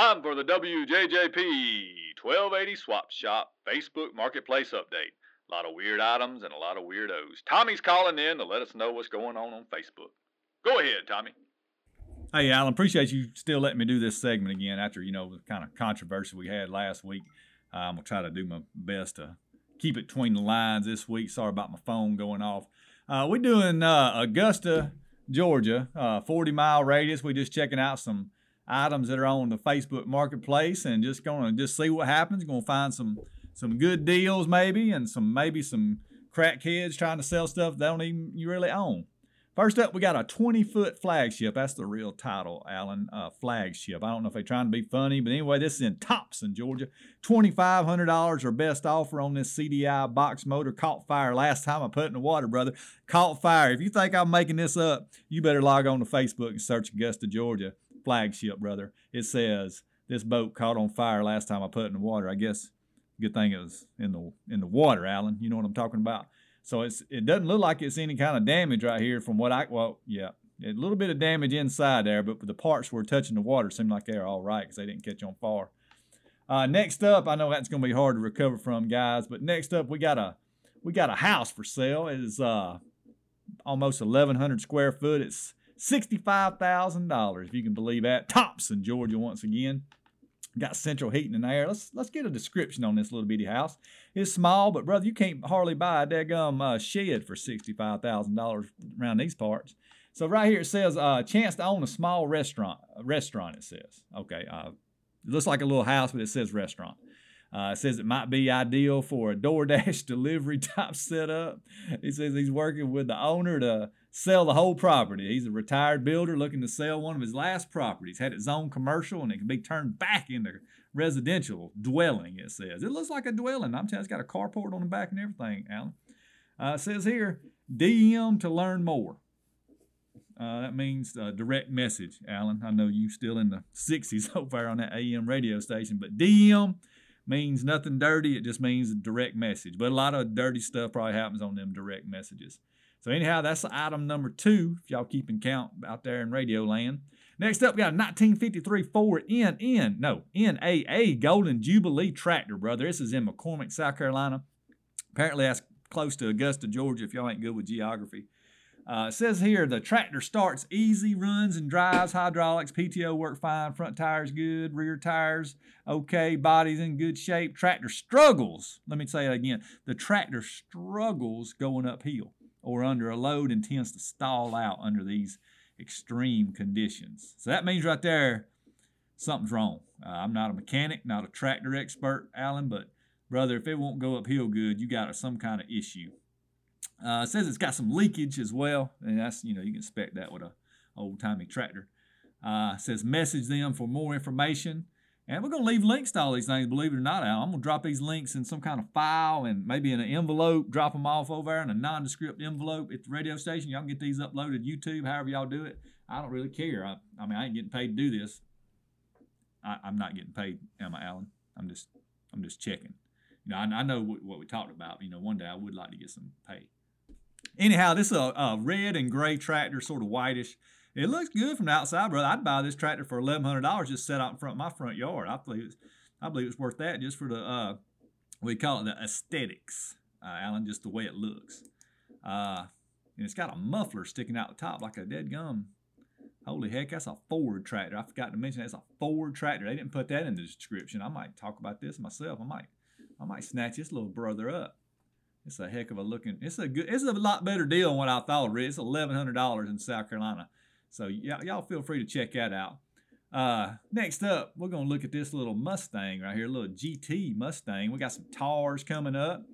Time for the WJJP 1280 Swap Shop Facebook Marketplace update. A lot of weird items and a lot of weirdos. Tommy's calling in to let us know what's going on on Facebook. Go ahead, Tommy. Hey, Alan, appreciate you still letting me do this segment again after, you know, the kind of controversy we had last week. Uh, I'm going to try to do my best to keep it between the lines this week. Sorry about my phone going off. Uh, we're doing uh, Augusta, Georgia, uh, 40 mile radius. We're just checking out some items that are on the Facebook Marketplace and just going to just see what happens. Going to find some some good deals maybe and some maybe some crackheads trying to sell stuff they don't even you really own. First up, we got a 20 foot flagship. That's the real title, Alan. Uh, flagship. I don't know if they're trying to be funny, but anyway, this is in Thompson, Georgia. $2,500 or best offer on this CDI box motor. Caught fire last time I put in the water, brother. Caught fire. If you think I'm making this up, you better log on to Facebook and search Augusta, Georgia flagship, brother. It says this boat caught on fire last time I put it in the water. I guess good thing it was in the in the water, Alan. You know what I'm talking about. So it's it doesn't look like it's any kind of damage right here from what I well yeah a little bit of damage inside there, but the parts were touching the water seemed like they're all right because they didn't catch on fire. Uh, next up, I know that's going to be hard to recover from, guys. But next up, we got a we got a house for sale. It is uh, almost 1,100 square foot. It's $65,000, if you can believe that. Thompson, Georgia, once again. Got central heating in there. Let's let's get a description on this little bitty house. It's small, but brother, you can't hardly buy a daggum uh, shed for sixty-five thousand dollars around these parts. So right here it says uh, chance to own a small restaurant. A restaurant it says. Okay, uh, it looks like a little house, but it says restaurant. Uh, it says it might be ideal for a DoorDash delivery type setup. He says he's working with the owner to sell the whole property. He's a retired builder looking to sell one of his last properties. Had its own commercial and it can be turned back into residential dwelling, it says. It looks like a dwelling. I'm telling you, it's got a carport on the back and everything, Alan. Uh, says here, DM to learn more. Uh, that means uh, direct message, Alan. I know you still in the 60s over there on that AM radio station, but DM means nothing dirty. It just means direct message. But a lot of dirty stuff probably happens on them direct messages. So anyhow, that's item number two, if y'all keeping count out there in radio land. Next up, we got a 1953 Ford NN, no, NAA Golden Jubilee tractor, brother. This is in McCormick, South Carolina. Apparently that's close to Augusta, Georgia, if y'all ain't good with geography. Uh, it says here the tractor starts easy, runs and drives, hydraulics, PTO work fine, front tires good, rear tires okay, body's in good shape. Tractor struggles. Let me say it again. The tractor struggles going uphill or under a load and tends to stall out under these extreme conditions. So that means right there something's wrong. Uh, I'm not a mechanic, not a tractor expert, Alan, but brother, if it won't go uphill good, you got some kind of issue. Uh, it says it's got some leakage as well, and that's you know you can expect that with a old timey tractor. Uh, says message them for more information, and we're gonna leave links to all these things. Believe it or not, Al, I'm gonna drop these links in some kind of file and maybe in an envelope. Drop them off over there in a nondescript envelope at the radio station. Y'all can get these uploaded YouTube, however y'all do it. I don't really care. I, I mean, I ain't getting paid to do this. I, am not getting paid, am I, Alan? I'm just I'm just checking. You know, I, I know what, what we talked about. You know, one day I would like to get some pay. Anyhow, this is a, a red and gray tractor, sort of whitish. It looks good from the outside, brother. I'd buy this tractor for eleven hundred dollars just set out in front of my front yard. I believe it's, I believe it's worth that just for the uh, we call it the aesthetics, uh, Alan, just the way it looks. Uh, and it's got a muffler sticking out the top like a dead gum. Holy heck, that's a Ford tractor. I forgot to mention that's a Ford tractor. They didn't put that in the description. I might talk about this myself. I might, I might snatch this little brother up. It's a heck of a looking. It's a good. It's a lot better deal than what I thought. It's eleven hundred dollars in South Carolina. So y'all feel free to check that out. Uh, next up, we're gonna look at this little Mustang right here, little GT Mustang. We got some tars coming up.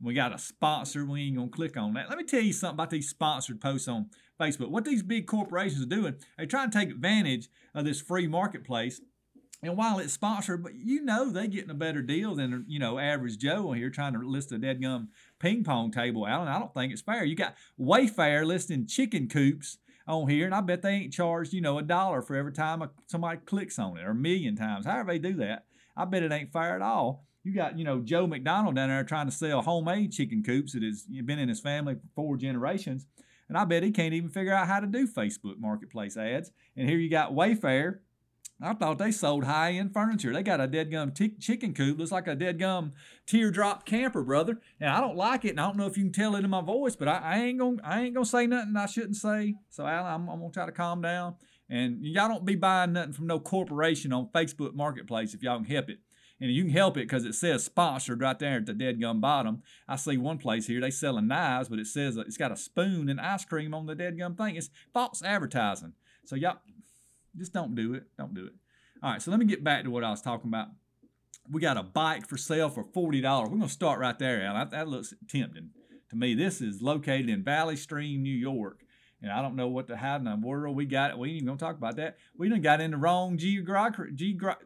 We got a sponsor. We ain't gonna click on that. Let me tell you something about these sponsored posts on Facebook. What these big corporations are doing, they try to take advantage of this free marketplace and while it's sponsored, but you know they getting a better deal than you know average Joe here trying to list a dead gum ping pong table, Alan. I don't think it's fair. You got Wayfair listing chicken coops on here, and I bet they ain't charged you know a dollar for every time somebody clicks on it, or a million times. However they do that, I bet it ain't fair at all. You got you know Joe McDonald down there trying to sell homemade chicken coops that has been in his family for four generations, and I bet he can't even figure out how to do Facebook Marketplace ads. And here you got Wayfair I thought they sold high end furniture. They got a dead gum t- chicken coop. Looks like a dead gum teardrop camper, brother. And I don't like it. And I don't know if you can tell it in my voice, but I, I ain't gonna I ain't gonna say nothing I shouldn't say. So Alan, I'm, I'm gonna try to calm down. And y'all don't be buying nothing from no corporation on Facebook Marketplace if y'all can help it. And you can help it because it says sponsored right there at the dead gum bottom. I see one place here they selling knives, but it says uh, it's got a spoon and ice cream on the dead gum thing. It's false advertising. So y'all just don't do it. Don't do it. All right, so let me get back to what I was talking about. We got a bike for sale for $40. We're going to start right there, Al. That, that looks tempting to me. This is located in Valley Stream, New York. And I don't know what the how in the world we got. it. We ain't even gonna talk about that. We done got in the wrong geographic. Geogra-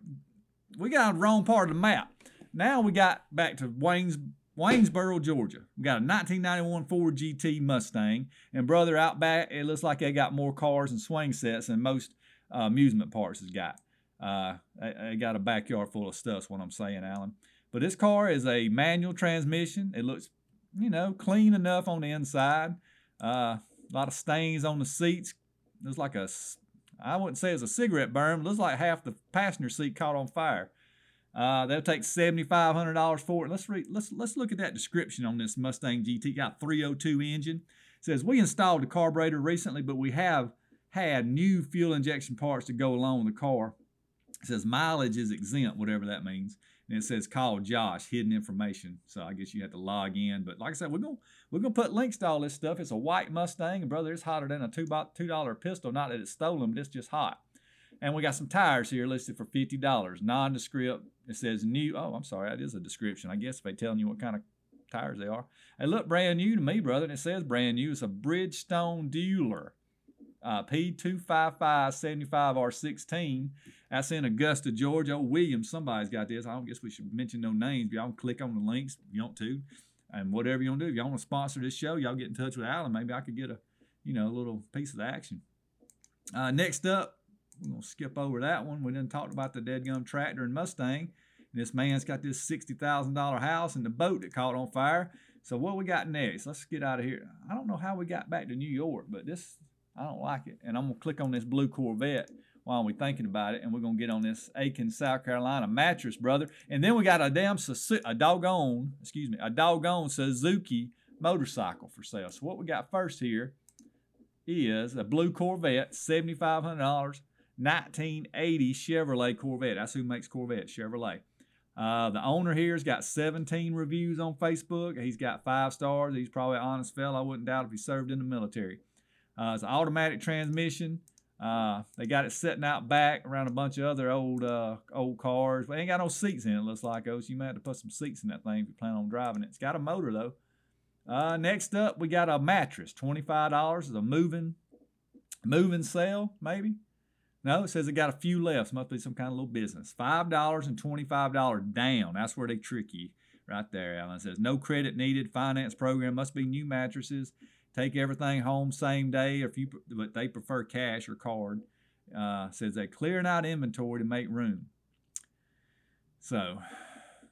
we got the wrong part of the map. Now we got back to Wayne's Waynesboro, Georgia. We got a 1991 Ford GT Mustang, and brother, out back, it looks like they got more cars and swing sets than most uh, amusement parks has got. Uh, they, got a backyard full of stuff. what I'm saying, Alan. But this car is a manual transmission. It looks, you know, clean enough on the inside. Uh, a lot of stains on the seats. Looks like a, I wouldn't say it's a cigarette burn. looks like half the passenger seat caught on fire. Uh, they'll take seventy five hundred dollars for it. Let's read. Let's let's look at that description on this Mustang GT. Got 302 engine. It says we installed the carburetor recently, but we have had new fuel injection parts to go along with the car. It says mileage is exempt, whatever that means. And it says call Josh, hidden information. So I guess you have to log in. But like I said, we're gonna we're gonna put links to all this stuff. It's a white Mustang, brother, it's hotter than a two two dollar pistol. Not that it's stolen, but it's just hot. And we got some tires here listed for fifty dollars, nondescript. It says new. Oh, I'm sorry, that is a description. I guess if they telling you what kind of tires they are. They look brand new to me, brother. And it says brand new. It's a Bridgestone Dueler uh, P255R16. That's in Augusta, Georgia. Oh, Williams, somebody's got this. I don't guess we should mention no names, but y'all can click on the links if you want to. And whatever you want to do. If y'all want to sponsor this show, y'all get in touch with Alan. Maybe I could get a, you know, a little piece of the action. Uh, next up, we're to skip over that one. We done talked about the dead gum tractor and Mustang. And this man's got this $60,000 house and the boat that caught on fire. So what we got next? Let's get out of here. I don't know how we got back to New York, but this I don't like it. And I'm going to click on this blue Corvette while we're thinking about it. And we're going to get on this Aiken, South Carolina mattress, brother. And then we got a damn, a doggone, excuse me, a doggone Suzuki motorcycle for sale. So what we got first here is a blue Corvette, $7,500, 1980 Chevrolet Corvette. That's who makes Corvette, Chevrolet. Uh, the owner here has got 17 reviews on Facebook. He's got five stars. He's probably an honest fellow. I wouldn't doubt if he served in the military. Uh, it's an automatic transmission. Uh, they got it sitting out back around a bunch of other old uh, old cars. But ain't got no seats in it. Looks like oh, so you might have to put some seats in that thing if you plan on driving it. It's got a motor though. Uh, next up, we got a mattress. Twenty five dollars is a moving moving sale maybe. No, it says it got a few left. Must be some kind of little business. Five dollars and twenty five dollars down. That's where they trick you right there. Alan it says no credit needed. Finance program must be new mattresses take everything home same day, if you but they prefer cash or card. Uh, says they clearing out inventory to make room. So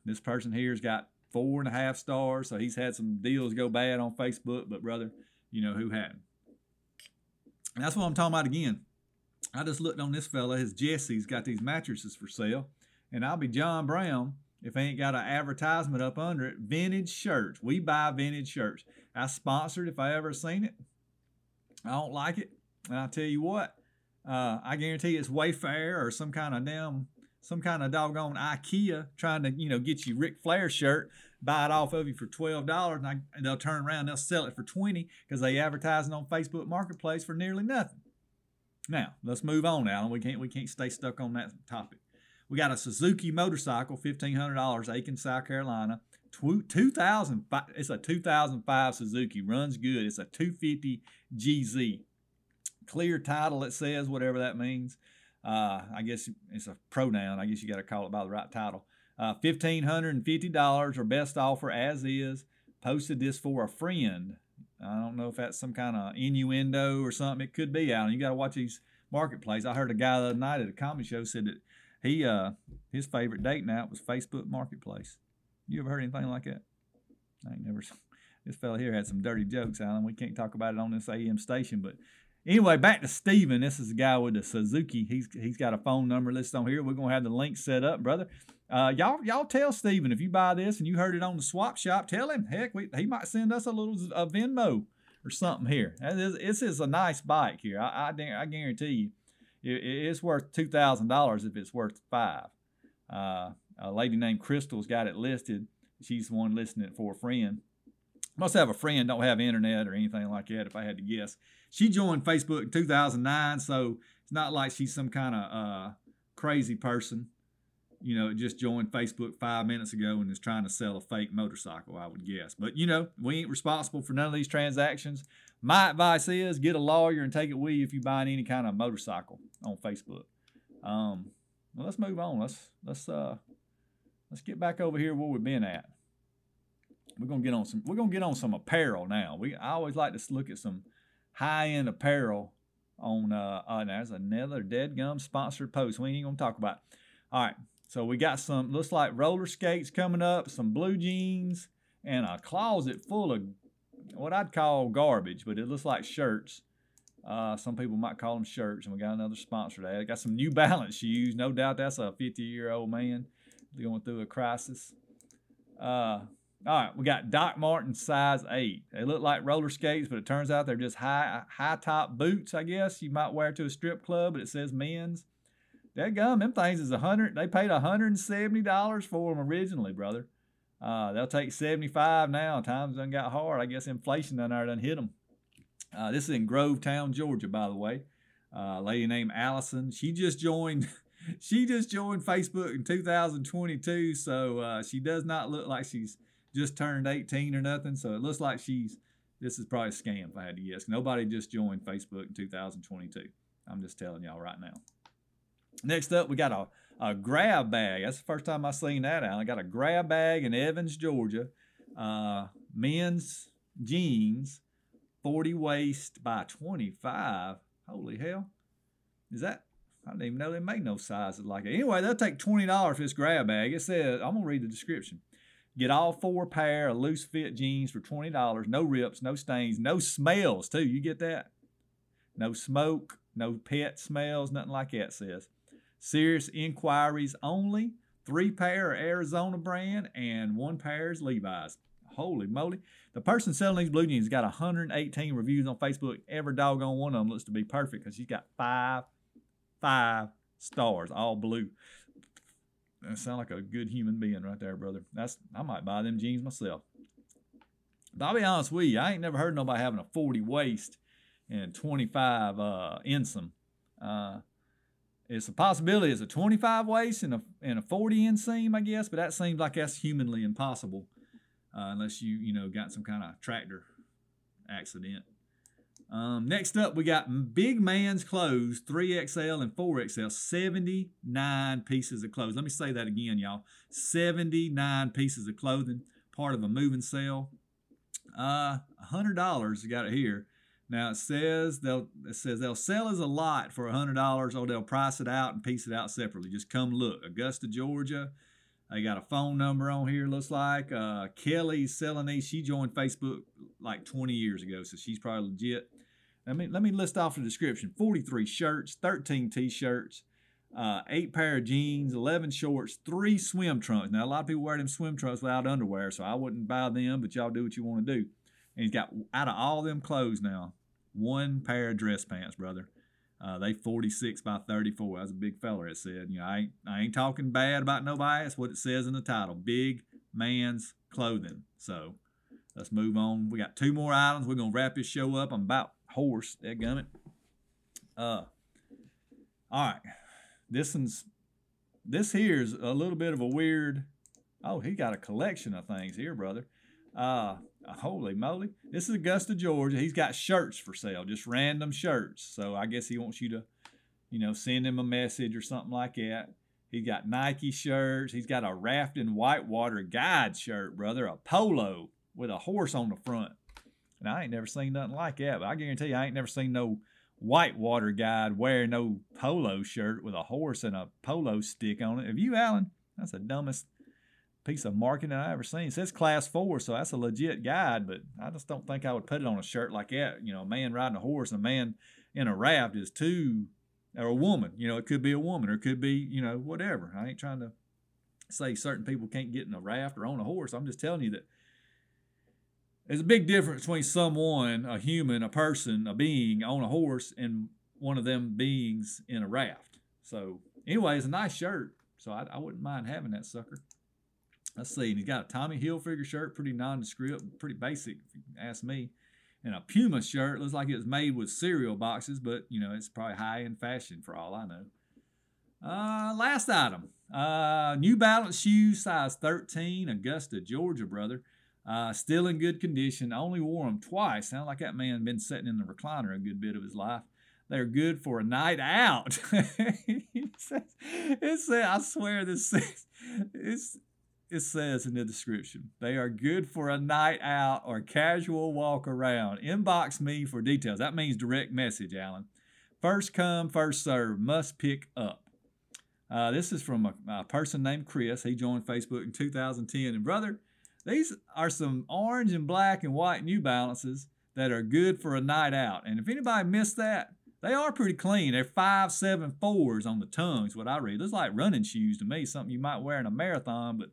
this person here's got four and a half stars. So he's had some deals go bad on Facebook, but brother, you know who hadn't. And that's what I'm talking about again. I just looked on this fella. His Jesse's got these mattresses for sale, and I'll be John Brown if I ain't got an advertisement up under it. Vintage shirts. We buy vintage shirts. I sponsored if I ever seen it. I don't like it. And I'll tell you what, uh, I guarantee it's Wayfair or some kind of damn, some kind of doggone IKEA trying to, you know, get you Ric Flair shirt, buy it off of you for twelve dollars, and, and, they'll turn around they'll sell it for twenty because they advertising on Facebook Marketplace for nearly nothing. Now let's move on, Alan. We can't we can't stay stuck on that topic. We got a Suzuki motorcycle, fifteen hundred dollars, Aiken, South Carolina. 2005 it's a 2005 Suzuki runs good. It's a 250 GZ clear title it says whatever that means. Uh, I guess it's a pronoun. I guess you got to call it by the right title. Uh, $1550 or best offer as is posted this for a friend. I don't know if that's some kind of innuendo or something it could be out you got to watch these marketplace I heard a guy the other night at a comedy show said that he uh his favorite date night was Facebook Marketplace you ever heard anything like that? I ain't never. This fella here had some dirty jokes, Alan. We can't talk about it on this AM station, but Anyway, back to Steven. This is the guy with the Suzuki. He's he's got a phone number listed on here. We're gonna have the link set up, brother. Uh, y'all y'all tell Steven if you buy this and you heard it on the swap shop, tell him. Heck, we, he might send us a little a Venmo or something here. This is a nice bike here. I I, I guarantee you, it, it's worth two thousand dollars if it's worth five. Uh, a lady named Crystal's got it listed. She's the one listing it for a friend. Must have a friend, don't have internet or anything like that, if I had to guess. She joined Facebook in 2009, so it's not like she's some kind of uh, crazy person, you know, just joined Facebook five minutes ago and is trying to sell a fake motorcycle, I would guess. But, you know, we ain't responsible for none of these transactions. My advice is get a lawyer and take it with you if you buy any kind of motorcycle on Facebook. Um, well, let's move on. Let's let's uh let's get back over here where we've been at. We're gonna get on some. We're gonna get on some apparel now. We I always like to look at some high end apparel on. Uh, uh, there's another dead gum sponsored post. We ain't gonna talk about. It. All right. So we got some looks like roller skates coming up, some blue jeans, and a closet full of what I'd call garbage, but it looks like shirts. Uh, some people might call them shirts, and we got another sponsor there. Got some New Balance shoes. No doubt that's a 50 year old man going through a crisis. Uh, all right, we got Doc Martens size eight. They look like roller skates, but it turns out they're just high high top boots. I guess you might wear to a strip club, but it says men's. That gum, them things is a hundred. They paid hundred and seventy dollars for them originally, brother. Uh, they'll take seventy five now. Times done got hard. I guess inflation done there done hit them. Uh, this is in Grovetown, Georgia, by the way. Uh, lady named Allison. She just joined. she just joined Facebook in 2022, so uh, she does not look like she's just turned 18 or nothing. So it looks like she's, this is probably a scam if I had to guess. Nobody just joined Facebook in 2022. I'm just telling y'all right now. Next up, we got a, a grab bag. That's the first time I've seen that out. I got a grab bag in Evans, Georgia. Uh, men's jeans, 40 waist by 25. Holy hell. Is that I didn't even know they make no sizes like it. Anyway, they'll take twenty dollars for this grab bag. It says I'm gonna read the description. Get all four pair of loose fit jeans for $20. No rips, no stains, no smells, too. You get that? No smoke, no pet smells, nothing like that says. Serious inquiries only. Three pair Arizona brand and one pair is Levi's. Holy moly. The person selling these blue jeans got 118 reviews on Facebook. Every doggone one of them looks to be perfect because she's got five, five stars, all blue. That sound like a good human being right there, brother. That's I might buy them jeans myself. But I'll be honest with you, I ain't never heard nobody having a 40 waist and 25 uh, inseam. Uh, it's a possibility it's a 25 waist and a, and a 40 inseam, I guess, but that seems like that's humanly impossible uh, unless you, you know, got some kind of tractor accident. Um, next up, we got Big Man's Clothes, 3XL and 4XL, 79 pieces of clothes. Let me say that again, y'all. 79 pieces of clothing, part of a moving sale. Uh, $100, you got it here. Now it says they'll it says they'll sell as a lot for $100 or they'll price it out and piece it out separately. Just come look. Augusta, Georgia. They got a phone number on here, looks like. Uh, Kelly's selling these. She joined Facebook like 20 years ago, so she's probably legit. Let me, let me list off the description 43 shirts, 13 t shirts, uh, eight pair of jeans, 11 shorts, three swim trunks. Now, a lot of people wear them swim trunks without underwear, so I wouldn't buy them, but y'all do what you want to do. And he's got, out of all them clothes now, one pair of dress pants, brother. Uh, they 46 by 34. That's a big feller. It said, you know, I ain't, I ain't talking bad about nobody. That's what it says in the title. Big man's clothing. So let's move on. We got two more items. We're gonna wrap this show up. I'm about horse. That gummit. Uh, all right. This one's this here's a little bit of a weird. Oh, he got a collection of things here, brother. Uh, holy moly. This is Augusta, Georgia. He's got shirts for sale, just random shirts. So I guess he wants you to, you know, send him a message or something like that. He's got Nike shirts. He's got a rafting whitewater guide shirt, brother, a polo with a horse on the front. And I ain't never seen nothing like that. But I guarantee you, I ain't never seen no whitewater guide wearing no polo shirt with a horse and a polo stick on it. Have you, Alan? That's the dumbest piece of marketing I ever seen. It says class four, so that's a legit guide, but I just don't think I would put it on a shirt like that. You know, a man riding a horse and a man in a raft is two, or a woman. You know, it could be a woman or it could be, you know, whatever. I ain't trying to say certain people can't get in a raft or on a horse. I'm just telling you that there's a big difference between someone, a human, a person, a being on a horse, and one of them beings in a raft. So, anyway, it's a nice shirt. So I, I wouldn't mind having that sucker. Let's see. He's got a Tommy Hilfiger shirt, pretty nondescript, pretty basic, if you ask me. And a Puma shirt. Looks like it was made with cereal boxes, but you know, it's probably high end fashion for all I know. Uh, last item. Uh, New Balance shoes, size 13, Augusta, Georgia, brother. Uh, still in good condition. Only wore them twice. Sound like that man been sitting in the recliner a good bit of his life. They're good for a night out. it, says, it says, I swear this says, it's, it says in the description. They are good for a night out or casual walk around. Inbox me for details. That means direct message, Alan. First come, first serve. Must pick up. Uh, this is from a, a, person named Chris. He joined Facebook in 2010. And brother, these are some orange and black and white New Balances that are good for a night out. And if anybody missed that, they are pretty clean. They're five, seven, fours on the tongues, what I read. Looks like running shoes to me, something you might wear in a marathon. But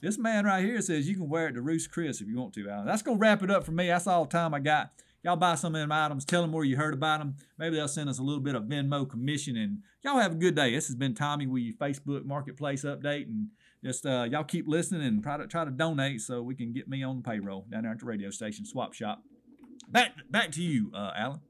this man right here says you can wear it to Ruth's Chris if you want to, Alan. That's going to wrap it up for me. That's all the time I got. Y'all buy some of them items. Tell them where you heard about them. Maybe they'll send us a little bit of Venmo commission. And y'all have a good day. This has been Tommy with your Facebook Marketplace update. And just uh, y'all keep listening and try to try to donate so we can get me on the payroll down there at the radio station swap shop. Back back to you, uh, Alan.